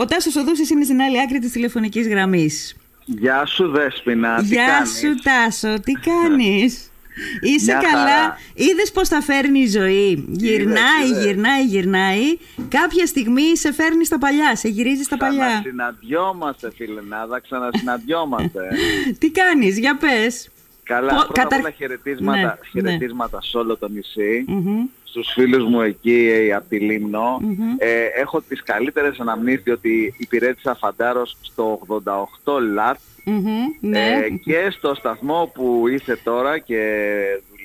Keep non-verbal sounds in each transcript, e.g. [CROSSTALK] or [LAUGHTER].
Ο Τάσος Οδούσης είναι στην άλλη άκρη της τηλεφωνικής γραμμής. Γεια σου Δέσποινα, Γεια τι κάνεις; σου Τάσο, τι κάνεις; [LAUGHS] Είσαι Μια καλά; χαρά. Είδες πώς τα φέρνει η ζωή; Γυρνάει, είδες. γυρνάει, γυρνάει. Κάποια στιγμή σε φέρνει στα παλιά, σε γυρίζει στα παλιά. Ξανασυναντιόμαστε φιλενάδα, ξανασυναντιόμαστε. [LAUGHS] Τι κάνεις, για πες. Καλά, Πο- πρώτα καταρ- απ' όλα χαιρετίσματα, Ναι, χαιρετίσματα σε όλο το νησί. Στους φίλους μου εκεί ε, από τη λιμνο Ε, έχω τις καλύτερες αναμνήσεις διότι υπηρέτησα φαντάρος στο 88 ΛΑΤ Ναι. Ε, και στο σταθμό που είσαι τώρα και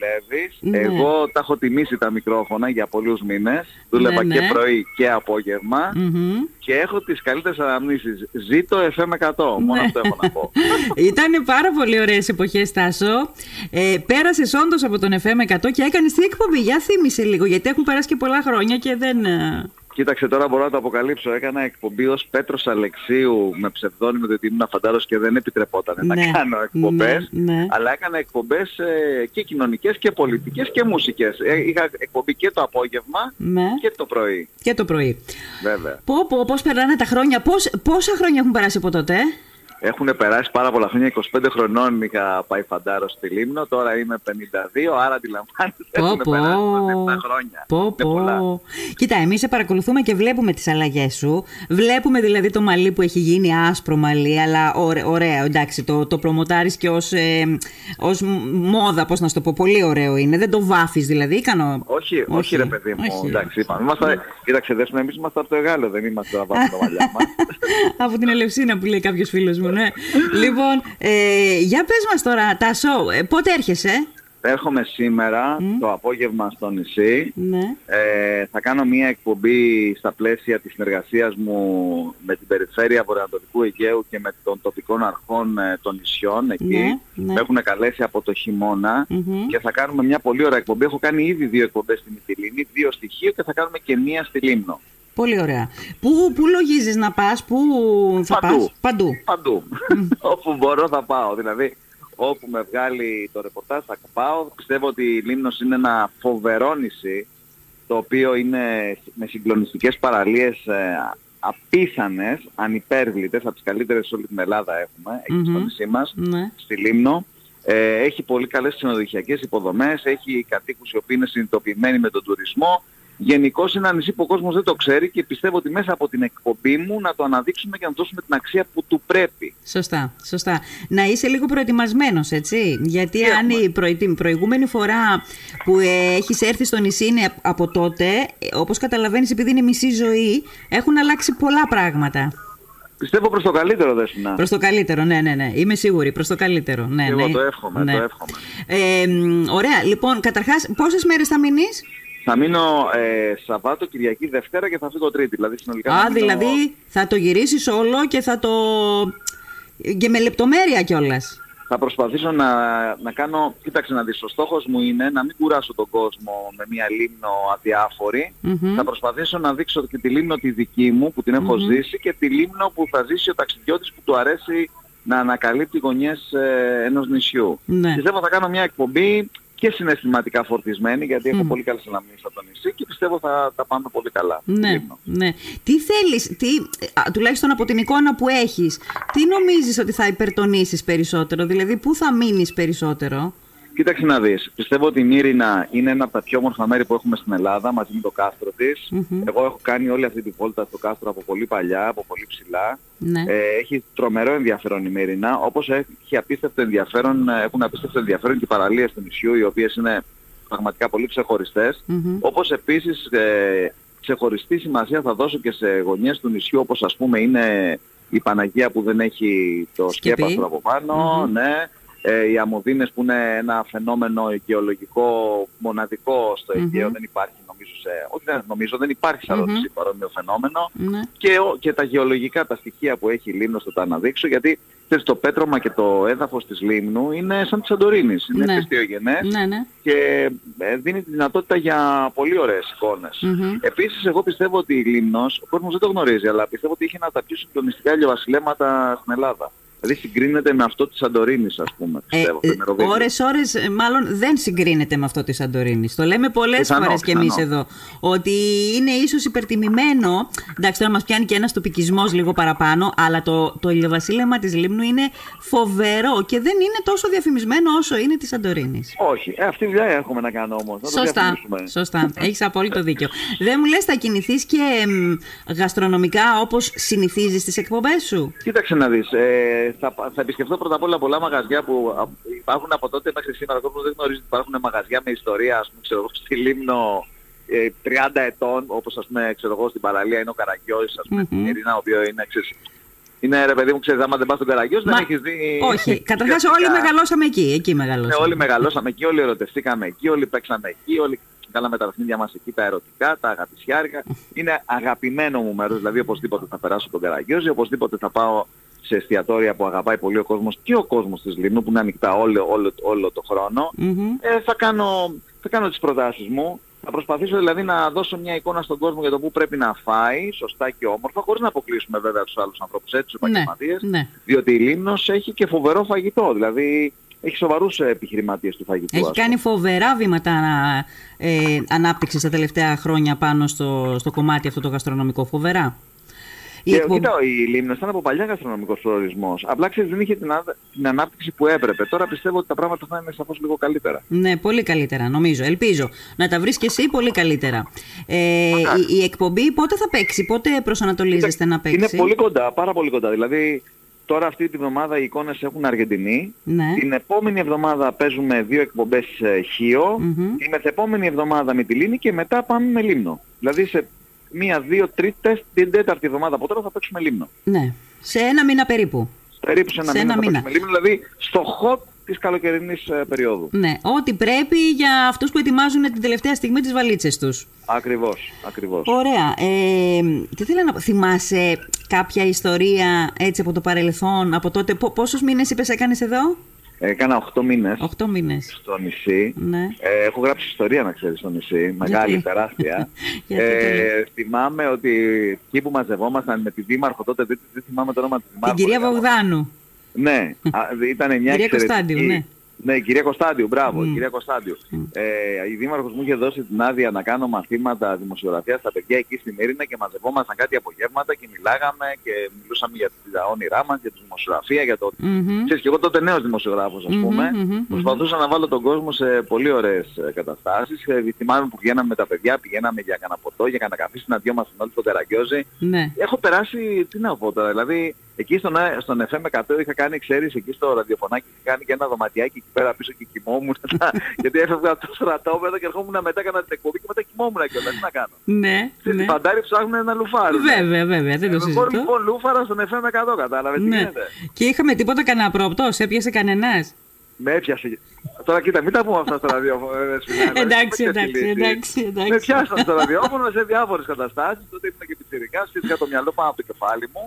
δουλεύεις, Ναι. εγώ τα έχω τιμήσει τα μικρόφωνα για πολλούς μήνες. Δούλευα Ναι, και ναι. πρωί και απόγευμα Μμμ. και έχω τις καλύτερες αναμνήσεις. Ζήτω FM100, μόνο Ναι. αυτό έχω να πω. [LAUGHS] Ήταν πάρα πολύ ωραίες εποχές, Τάσο. Ε, πέρασες όντως από τον FM100 και έκανες τι εκπομπή. Για θύμισε λίγο, γιατί έχουν περάσει και πολλά χρόνια και δεν... ε, Κοίταξε τώρα μπορώ να το αποκαλύψω. Έκανα εκπομπή ως Πέτρος Αλεξίου με ψευδόνυμο διότι ήμουν φαντάρος και δεν επιτρεπόταν Ναι, να κάνω εκπομπές. ναι, ναι. Αλλά έκανα εκπομπές ε, και κοινωνικές και πολιτικές και μουσικές. Ε, είχα εκπομπή και το απόγευμα Ναι. και το πρωί. Και το πρωί. Βέβαια. Πω, πω, πώς περνάνε τα χρόνια. Πώς, πόσα χρόνια έχουν περάσει από τότε; Ε; Έχουν περάσει πάρα πολλά χρόνια. 25 χρονών είχα πάει φαντάρο στη Λίμνο. Τώρα είμαι 52, άρα αντιλαμβάνεστε. Πω, Έχουν πω. περάσει 27 χρόνια. Πω, Είναι πολλά. πω. Κοίτα, εμείς σε παρακολουθούμε και βλέπουμε τις αλλαγές σου. Βλέπουμε δηλαδή το μαλλί που έχει γίνει άσπρο μαλλί, αλλά ωραίο, ωραίο εντάξει, το, το προμοτάρεις και ως, ε, ως μόδα, πώς να σου το πω, πολύ ωραίο είναι. Δεν το βάφεις δηλαδή, κάνω... Όχι, όχι, ρε παιδί μου. όχι. Εντάξει, είπαμε. Είμαστε, κοίταξε, δέσμε, εμείς είμαστε από το Εγάλο, δεν είμαστε να βάζουμε τα μαλλιά μας. [LAUGHS] Από την Ελευσίνα που λέει κάποιος φίλος μου, ναι. λοιπόν, ε, για πες μας τώρα, Τάσο, ε, πότε έρχεσαι; Έρχομαι σήμερα το απόγευμα στο νησί. Ναι. Ε, θα κάνω μια εκπομπή στα πλαίσια της συνεργασίας μου με την Περιφέρεια Βορειοανατολικού Αιγαίου και με των τοπικών αρχών ε, των νησιών εκεί. Ναι, ναι. Με έχουν καλέσει από το χειμώνα Μμμ. και θα κάνουμε μια πολύ ωραία εκπομπή. Έχω κάνει ήδη δύο εκπομπές στη Μυτιλίνη, δύο στοιχείο και θα κάνουμε και μία στη Λίμνο. Πολύ ωραία. Πού, πού λογίζεις να πας, πού θα Παντού. πας; Παντού. Παντού. [LAUGHS] όπου μπορώ θα πάω. Δηλαδή, όπου με βγάλει το ρεπορτάζ θα πάω. Πιστεύω ότι η Λίμνος είναι ένα φοβερό νησί, το οποίο είναι με συγκλονιστικές παραλίες ε, απίθανες, ανυπέρβλητες, από τις καλύτερες σε όλη την Ελλάδα έχουμε, εκεί στο Μμμ. νησί μας, Ναι. στη Λίμνο. Ε, έχει πολύ καλές ξενοδοχειακές υποδομές, έχει κατοίκους οι οποίοι είναι συνειδητοποιημένοι με τον τουρισμό. Γενικώ είναι ένα νησί που ο κόσμος δεν το ξέρει και πιστεύω ότι μέσα από την εκπομπή μου να το αναδείξουμε και να του δώσουμε την αξία που του πρέπει. Σωστά, σωστά. Να είσαι λίγο προετοιμασμένος, έτσι. Γιατί Τι αν έχουμε; η προετοι- προηγούμενη φορά που ε, έχεις έρθει στο νησί είναι από τότε, ε, όπως καταλαβαίνεις επειδή είναι μισή ζωή, έχουν αλλάξει πολλά πράγματα. Πιστεύω προς το καλύτερο Δέσποινα. Προς το καλύτερο, ναι, ναι, ναι. Είμαι σίγουρη, προς το καλύτερο. Ναι, Εγώ ναι. το εύχομαι, Ναι. το εύχομαι. Ε, μ, ωραία, λοιπόν, καταρχάς, πόσες μέρες θα μείνεις; Θα μείνω ε, Σαββάτο, Κυριακή, Δευτέρα και θα φύγω Τρίτη. Δηλαδή συνολικά θα Α, μείνω- δηλαδή θα το γυρίσεις όλο και θα το... και με λεπτομέρεια κιόλας. Θα προσπαθήσω να, να κάνω... Κοίταξε να δεις, ο στόχος μου είναι να μην κουράσω τον κόσμο με μια λίμνο αδιάφορη. Μμμ. Θα προσπαθήσω να δείξω και τη λίμνο τη δική μου που την έχω ζήσει και τη λίμνο που θα ζήσει ο ταξιδιώτης που του αρέσει να ανακαλύπτει γωνιές ε, ενός νησιού. Ναι. Πιστεύω θα κάνω μια εκπομπή και συναισθηματικά φορτισμένη γιατί έχω πολύ καλές αναμνήσεις από το νησί και πιστεύω θα τα πάμε πολύ καλά. στη Ναι, Λίμνο. ναι. Τι θέλεις, τι, α, τουλάχιστον από την εικόνα που έχεις, τι νομίζεις ότι θα υπερτονίσεις περισσότερο, δηλαδή πού θα μείνεις περισσότερο; Κοίταξε να δεις. Πιστεύω ότι η Μύρινα είναι ένα από τα πιο όμορφα μέρη που έχουμε στην Ελλάδα μαζί με το κάστρο της. Εγώ έχω κάνει όλη αυτή τη βόλτα στο κάστρο από πολύ παλιά, από πολύ ψηλά. Ναι. Ε, έχει τρομερό ενδιαφέρον η Μύρινα, όπως έχει απίστευτο ενδιαφέρον, ε, έχουν απίστευτο ενδιαφέρον και οι παραλίες του νησιού, οι οποίες είναι πραγματικά πολύ ξεχωριστές. Μμμ. Όπως επίσης ε, ξεχωριστή σημασία θα δώσω και σε γωνιές του νησιού, όπως ας πούμε είναι η Παναγία που δεν έχει το Σκεπή. σκέπαστρο από πάνω, ναι. Ε, οι αμμοδίνες που είναι ένα φαινόμενο γεωλογικό μοναδικό στο Αιγαίο, δεν υπάρχει νομίζω σε... Όχι δεν νομίζω, δεν υπάρχει σε άλλο νησί παρόμοιο φαινόμενο. Ναι. Και, ο- και τα γεωλογικά, τα στοιχεία που έχει η Λίμνος θα τα αναδείξω, γιατί ξέρεις, το πέτρωμα και το έδαφος της Λίμνου είναι σαν της Σαντορίνης. Είναι Ναι. χριστιογενές Ναι, ναι. και ε, δίνει τη δυνατότητα για πολύ ωραίες εικόνες. Μμμ. Επίσης, εγώ πιστεύω ότι η Λίμνος, ο κόσμος δεν το γνωρίζει, αλλά πιστεύω ότι είχε ένα από τα πιο συγκλονιστικά ηλιοβασιλέματα στην Ελλάδα. Δηλαδή συγκρίνεται με αυτό της Σαντορίνης, ας πούμε. Πιστεύω, ε, ώρες, ώρες, ε, μάλλον δεν συγκρίνεται με αυτό της Σαντορίνης. Το λέμε πολλές φορές κι εμείς εδώ. Ότι είναι ίσως υπερτιμημένο. Εντάξει, τώρα μας πιάνει και ένας τοπικισμός λίγο παραπάνω, αλλά το, το ηλιοβασίλεμα της Λίμνου είναι φοβερό και δεν είναι τόσο διαφημισμένο όσο είναι της Σαντορίνης. Όχι. Ε, αυτή τη δουλειά έχουμε να κάνω όμως. Σωστά. σωστά. Έχεις απόλυτο δίκιο. δεν μου λες, θα κινηθείς και γαστρονομικά όπως συνηθίζεις στι εκπομπές σου; Κοίταξε να δεις. Ε, θα, θα επισκεφτώ πρώτα απ' όλα πολλά μαγαζιά που υπάρχουν από τότε μέχρι σήμερα. Ο δεν γνωρίζει ότι υπάρχουν μαγαζιά με ιστορία, ας πούμε, ξέρω, στη Λίμνο 30 ε, ετών, όπως ας πούμε, ξέρω εγώ, στην παραλία είναι ο Καραγκιόζης, ας πούμε, mm-hmm. Ειρήνα, ο οποίος είναι, ξέρεις, είναι ρε παιδί μου, ξέρεις, άμα δεν πας στον Καραγκιόζη, δεν έχεις δει... Όχι, [LAUGHS] καταρχάς όλοι μεγαλώσαμε εκεί, εκεί μεγαλώσαμε. Ναι, όλοι μεγαλώσαμε εκεί, όλοι ερωτευτήκαμε εκεί, όλοι παίξαμε εκεί, όλοι κάναμε τα παιχνίδια μας εκεί, τα ερωτικά, τα αγαπησιάρικα. Είναι αγαπημένο μου μέρος, δηλαδή οπωσδήποτε θα περάσω τον Καραγκιόζη, οπωσδήποτε θα πάω σε εστιατόρια που αγαπάει πολύ ο κόσμος και ο κόσμος της Λίμνου που είναι ανοιχτά όλο, όλο, όλο το χρόνο. Mm-hmm. Ε, θα, κάνω, θα κάνω τις προτάσεις μου. Θα προσπαθήσω δηλαδή να δώσω μια εικόνα στον κόσμο για το που πρέπει να φάει, σωστά και όμορφα, χωρίς να αποκλείσουμε βέβαια τους άλλους ανθρώπους, έτσι, τους ναι, επαγγελματίες, ναι. διότι η Λίμνος έχει και φοβερό φαγητό, δηλαδή έχει σοβαρούς επιχειρηματίες του φαγητού. Έχει κάνει φοβερά βήματα ε, ανάπτυξης τα τελευταία χρόνια πάνω στο, στο κομμάτι αυτό το γαστρονομικό, φοβερά. Και εκπο... κοίτα, η Λίμνος ήταν από παλιάς γαστρονομικός προορισμός. Απλά ξέρεις δεν είχε την, την ανάπτυξη που έπρεπε. Τώρα πιστεύω ότι τα πράγματα θα είναι σαφώς λίγο καλύτερα. Ναι, πολύ καλύτερα νομίζω. Ελπίζω να τα βρεις και εσύ πολύ καλύτερα. Ε, η, η, εκπομπή πότε θα παίξει, πότε προσανατολίζεστε να παίξει; Είναι πολύ κοντά, πάρα πολύ κοντά. Δηλαδή Τώρα αυτή τη βδομάδα οι εικόνες έχουν Αργεντινή. Ναι. Την επόμενη εβδομάδα παίζουμε δύο εκπομπές ε, Χίο. Mm-hmm. Την μεθεπόμενη εβδομάδα με τη Λίμνη και μετά πάμε με Λίμνο. Δηλαδή σε μία, δύο, τρίτε, την τέταρτη εβδομάδα από τώρα θα παίξουμε Λίμνο. Ναι. Σε ένα μήνα περίπου. Περίπου σε ένα σε μήνα, ένα μήνα. θα παίξουμε Λίμνο, δηλαδή στο hot της καλοκαιρινής ε, περίοδου. Ναι, ό,τι πρέπει για αυτούς που ετοιμάζουν την τελευταία στιγμή τις βαλίτσες τους. Ακριβώς, ακριβώς. Ωραία. Ε, τι θέλω να θυμάσαι κάποια ιστορία έτσι από το παρελθόν, από τότε, πόσους μήνες είπες έκανες εδώ; Έκανα 8 μήνες, 8 μήνες. στο νησί. Ναι. Ε, έχω γράψει ιστορία να ξέρεις στο νησί, μεγάλη, [LAUGHS] Γιατί; τεράστια. ε, θυμάμαι ότι εκεί που μαζευόμασταν με τη Δήμαρχο τότε, δεν, δεν θυμάμαι το όνομα της Δήμαρχου. Την κυρία Βογδάνου. Ναι, ήταν μια κυρία Κωνσταντιου, ναι. Ναι, η κυρία Κωνσταντιου, μπράβο, η κυρία Κωνσταντιου. Ε, η Δήμαρχος μου είχε δώσει την άδεια να κάνω μαθήματα δημοσιογραφίας στα παιδιά εκεί στην Ήρυνα και μαζευόμασταν κάτι απογεύματα και μιλάγαμε και μιλούσαμε για τα όνειρά μας, για τη δημοσιογραφία, για το... Mm-hmm. Ξέρεις, και εγώ τότε νέος δημοσιογράφος, ας πούμε, mm-hmm, προσπαθούσα να βάλω τον κόσμο σε πολύ ωραίες ε, καταστάσεις. Ε, θυμάμαι που πηγαίναμε με τα παιδιά, πηγαίναμε για κανένα ποτό, για κανένα καφέ, συναντιόμασταν όλοι τον Καραγκιόζη. Ναι. Έχω περάσει, τι να πω τώρα, δηλαδή Εκεί στον, στον FM 100 είχα κάνει, ξέρεις, εκεί στο ραδιοφωνάκι είχα κάνει και ένα δωματιάκι εκεί πέρα πίσω και κοιμόμουν. [LAUGHS] γιατί έφευγα από το στρατόπεδο και ερχόμουν μετά έκανα την εκπομπή και μετά κοιμόμουν και όλα. Τι να κάνω. Ναι. Στην ναι. φαντάρι ψάχνουν ένα λουφάρι. Βέβαια, βέβαια, δεν το συζητώ. Εγώ λοιπόν λούφαρα στον FM 100 κατάλαβε τι ναι. γίνεται. Και είχαμε τίποτα κανένα πρόπτος, έπιασε κανένας; Με έπιασε. Τώρα κοίτα, μην τα πούμε αυτά στο ραδιόφωνο. Ε, εντάξει, εντάξει, εντάξει, Με πιάσαν στο ραδιόφωνο σε διάφορες καταστάσεις. Τότε ήμουν και πιτσιρικάς, σκέφτηκα το μυαλό πάνω από το κεφάλι μου.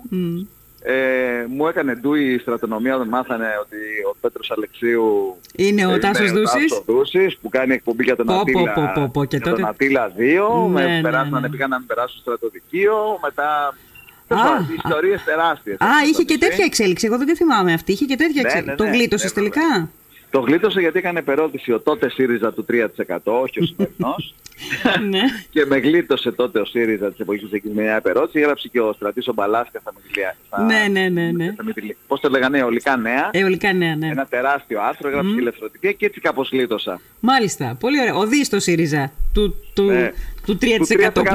Ε, μου έκανε ντούι η στρατονομία, δεν μάθανε ότι ο Πέτρος Αλεξίου είναι ο Τάσος Δούσης; Δούσης που κάνει εκπομπή για τον Ατήλα, πω, πω, και τον Ατήλα 2, ναι, με ναι, περάσαν, ναι. πήγαν να μην περάσουν στο στρατοδικείο, μετά Α, ιστορίες τεράστιες. Α, είχε και τέτοια εξέλιξη. Εγώ δεν τη θυμάμαι αυτή. Είχε και τέτοια εξέλιξη. Ναι, ναι, το γλίτωσε τελικά; Το γλίτωσε γιατί έκανε περώτηση ο τότε ΣΥΡΙΖΑ του 3%, όχι ο σημερινός. [LAUGHS] ναι. και με γλίτωσε τότε ο ΣΥΡΙΖΑ της εποχής εκείνη μια επερώτηση. Έγραψε και ο Στρατής ο Μπαλάσκα στα Μιλία. Ναι, ναι, ναι. ναι. Πώς το λέγανε, Ολικά Νέα. Αιωλικά Νέα, ναι. Ένα τεράστιο άρθρο, έγραψε mm. και ελευθερωτική και έτσι κάπως γλίτωσα. Μάλιστα. Πολύ ωραία. Οδεί στο ΣΥΡΙΖΑ του, του, ναι. Του 3%, του 3%, 3%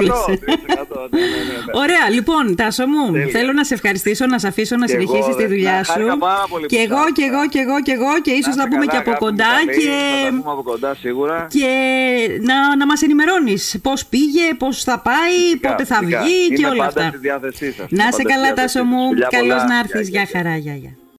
ναι, ναι, ναι, Ωραία, λοιπόν, Τάσο μου, Τέλεια. θέλω να σε ευχαριστήσω, να σε αφήσω να συνεχίσεις τη δουλειά σου. Και εγώ, και εγώ, και εγώ, και εγώ, και ίσως να πούμε και από κοντά. Και, από κοντά σίγουρα. και να, να μας ενημερώνεις πώς πήγε, πώς θα πάει, πότε θα βγει και όλα αυτά. Να σε καλά, Τάσο μου, καλώς να έρθεις. Γεια χαρά, γεια, γεια.